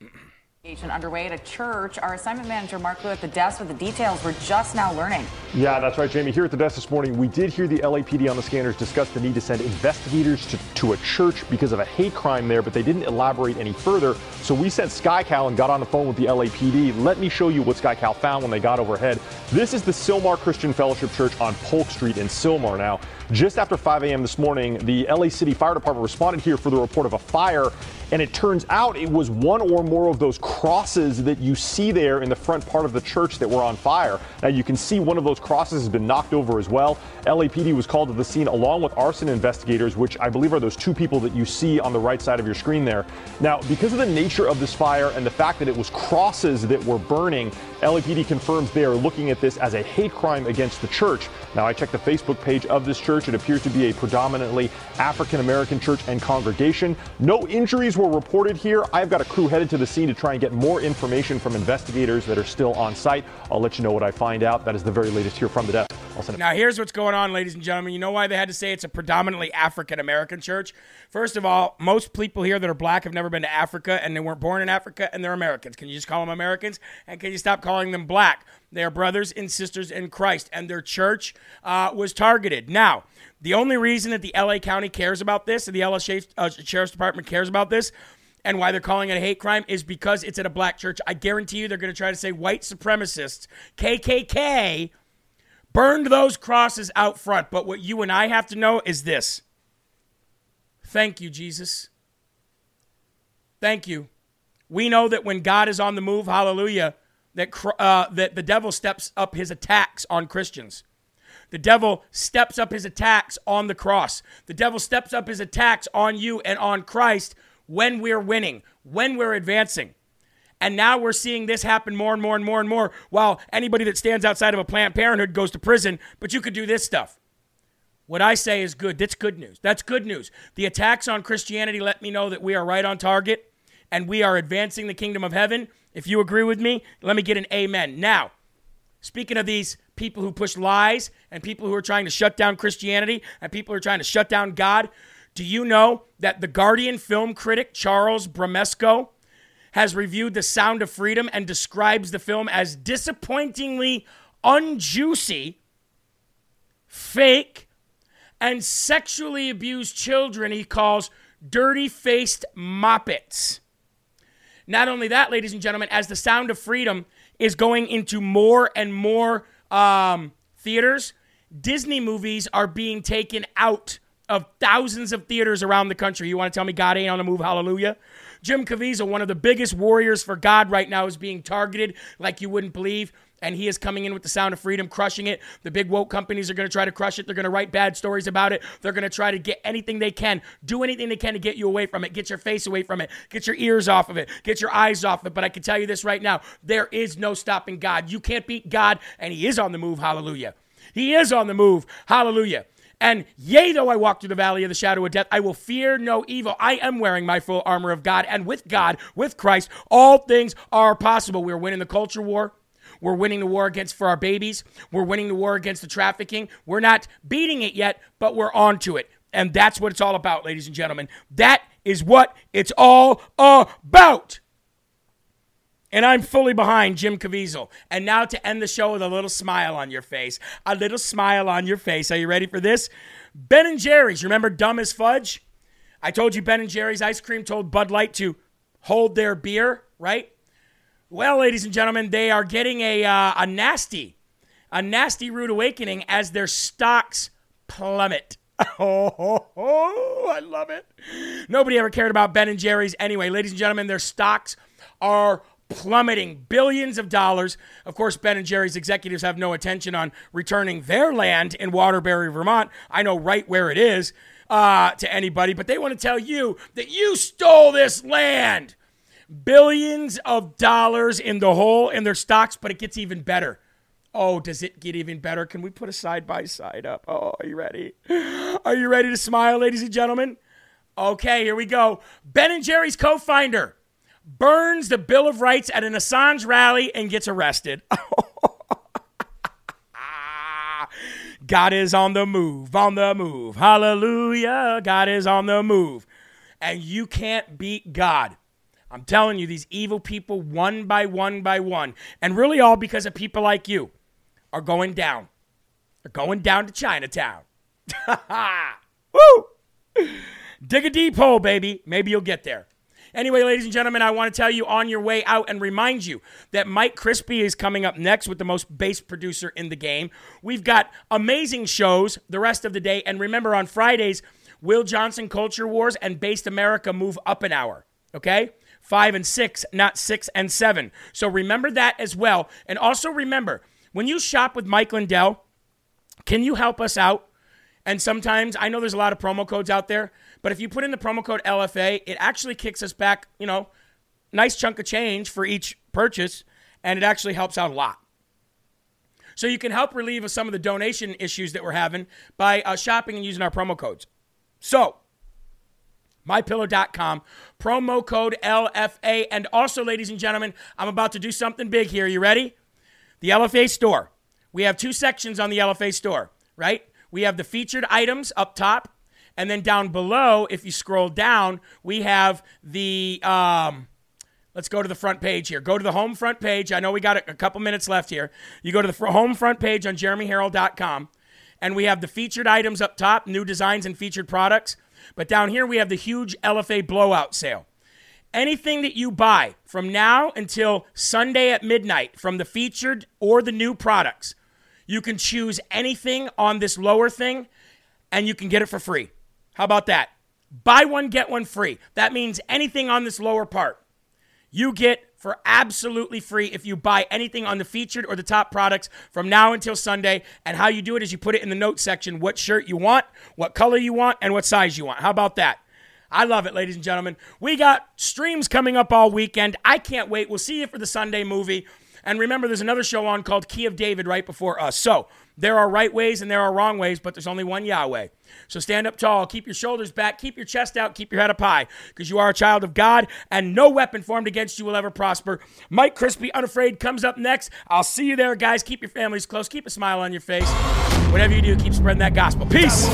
[clears throat] Underway at a church. Our assignment manager, Mark Lou, at the desk with the details. We're just now learning. Yeah, that's right, Jamie. Here at the desk this morning, we did hear the LAPD on the scanners discuss the need to send investigators to, to a church because of a hate crime there, but they didn't elaborate any further. So we sent SkyCal and got on the phone with the LAPD. Let me show you what SkyCal found when they got overhead. This is the Sylmar Christian Fellowship Church on Polk Street in Sylmar. Now, just after 5 a.m. this morning, the LA City Fire Department responded here for the report of a fire. And it turns out it was one or more of those crosses that you see there in the front part of the church that were on fire. Now you can see one of those crosses has been knocked over as well. LAPD was called to the scene along with arson investigators, which I believe are those two people that you see on the right side of your screen there. Now, because of the nature of this fire and the fact that it was crosses that were burning, LAPD confirms they are looking at this as a hate crime against the church. Now, I checked the Facebook page of this church. It appears to be a predominantly African American church and congregation. No injuries were reported here. I've got a crew headed to the scene to try and get more information from investigators that are still on site. I'll let you know what I find out. That is the very latest here from the desk. Now, here's what's going on, ladies and gentlemen. You know why they had to say it's a predominantly African American church? First of all, most people here that are black have never been to Africa and they weren't born in Africa and they're Americans. Can you just call them Americans? And can you stop calling them black? They are brothers and sisters in Christ, and their church uh, was targeted. Now, the only reason that the LA County cares about this, and the LA Sheriff's, uh, Sheriff's Department cares about this, and why they're calling it a hate crime is because it's at a black church. I guarantee you they're going to try to say white supremacists, KKK, burned those crosses out front. But what you and I have to know is this Thank you, Jesus. Thank you. We know that when God is on the move, hallelujah, that, uh, that the devil steps up his attacks on Christians. The devil steps up his attacks on the cross. The devil steps up his attacks on you and on Christ when we're winning, when we're advancing. And now we're seeing this happen more and more and more and more while anybody that stands outside of a Planned Parenthood goes to prison, but you could do this stuff. What I say is good. That's good news. That's good news. The attacks on Christianity let me know that we are right on target and we are advancing the kingdom of heaven. If you agree with me, let me get an amen. Now, speaking of these people who push lies and people who are trying to shut down Christianity and people who are trying to shut down God, do you know that the Guardian film critic Charles Bramesco has reviewed The Sound of Freedom and describes the film as disappointingly unjuicy, fake, and sexually abused children he calls dirty faced moppets. Not only that, ladies and gentlemen, as The Sound of Freedom is going into more and more um, theaters, Disney movies are being taken out of thousands of theaters around the country. You want to tell me God ain't on the move? Hallelujah. Jim Caviezel, one of the biggest warriors for God right now, is being targeted like you wouldn't believe. And he is coming in with the sound of freedom, crushing it. The big woke companies are going to try to crush it. They're going to write bad stories about it. They're going to try to get anything they can, do anything they can to get you away from it, get your face away from it, get your ears off of it, get your eyes off of it. But I can tell you this right now there is no stopping God. You can't beat God, and He is on the move. Hallelujah. He is on the move. Hallelujah. And yea, though I walk through the valley of the shadow of death, I will fear no evil. I am wearing my full armor of God, and with God, with Christ, all things are possible. We're winning the culture war. We're winning the war against for our babies. We're winning the war against the trafficking. We're not beating it yet, but we're on to it. And that's what it's all about, ladies and gentlemen. That is what it's all about. And I'm fully behind Jim Caviezel. And now to end the show with a little smile on your face. A little smile on your face. Are you ready for this? Ben and Jerry's. Remember Dumb as Fudge? I told you Ben and Jerry's ice cream told Bud Light to hold their beer, right? Well, ladies and gentlemen, they are getting a, uh, a nasty, a nasty rude awakening as their stocks plummet. Oh, [laughs] oh, oh, I love it. Nobody ever cared about Ben and Jerry's anyway. Ladies and gentlemen, their stocks are plummeting billions of dollars. Of course, Ben and Jerry's executives have no intention on returning their land in Waterbury, Vermont. I know right where it is uh, to anybody, but they want to tell you that you stole this land. Billions of dollars in the hole in their stocks, but it gets even better. Oh, does it get even better? Can we put a side by side up? Oh, are you ready? Are you ready to smile, ladies and gentlemen? Okay, here we go. Ben and Jerry's co finder burns the Bill of Rights at an Assange rally and gets arrested. [laughs] God is on the move, on the move. Hallelujah. God is on the move. And you can't beat God. I'm telling you, these evil people, one by one by one, and really all because of people like you, are going down. They're going down to Chinatown. [laughs] Woo! Dig a deep hole, baby. Maybe you'll get there. Anyway, ladies and gentlemen, I want to tell you on your way out and remind you that Mike Crispi is coming up next with the most bass producer in the game. We've got amazing shows the rest of the day. And remember, on Fridays, Will Johnson Culture Wars and Based America move up an hour. Okay? Five and six, not six and seven. So remember that as well. And also remember, when you shop with Mike Lindell, can you help us out? And sometimes I know there's a lot of promo codes out there, but if you put in the promo code LFA, it actually kicks us back, you know, nice chunk of change for each purchase, and it actually helps out a lot. So you can help relieve of some of the donation issues that we're having by uh, shopping and using our promo codes. So, mypillow.com, promo code LFA. And also, ladies and gentlemen, I'm about to do something big here. You ready? The LFA store. We have two sections on the LFA store, right? We have the featured items up top, and then down below, if you scroll down, we have the. Um, let's go to the front page here. Go to the home front page. I know we got a, couple minutes left here. You go to the home front page on jeremyherrell.com, and we have the featured items up top, new designs and featured products. But down here, we have the huge LFA blowout sale. Anything that you buy from now until Sunday at midnight from the featured or the new products, you can choose anything on this lower thing and you can get it for free. How about that? Buy one, get one free. That means anything on this lower part you get for absolutely free if you buy anything on the featured or the top products from now until Sunday. And how you do it is you put it in the notes section what shirt you want, what color you want, and what size you want. How about that? I love it, ladies and gentlemen. We got streams coming up all weekend. I can't wait. We'll see you for the Sunday movie. And remember, there's another show on called Key of David right before us. So there are right ways and there are wrong ways, but there's only one Yahweh. So stand up tall, keep your shoulders back, keep your chest out, keep your head up high, because you are a child of God, and no weapon formed against you will ever prosper. Mike Crispi, Unafraid, comes up next. I'll see you there, guys. Keep your families close, keep a smile on your face. Whatever you do, keep spreading that gospel. Peace.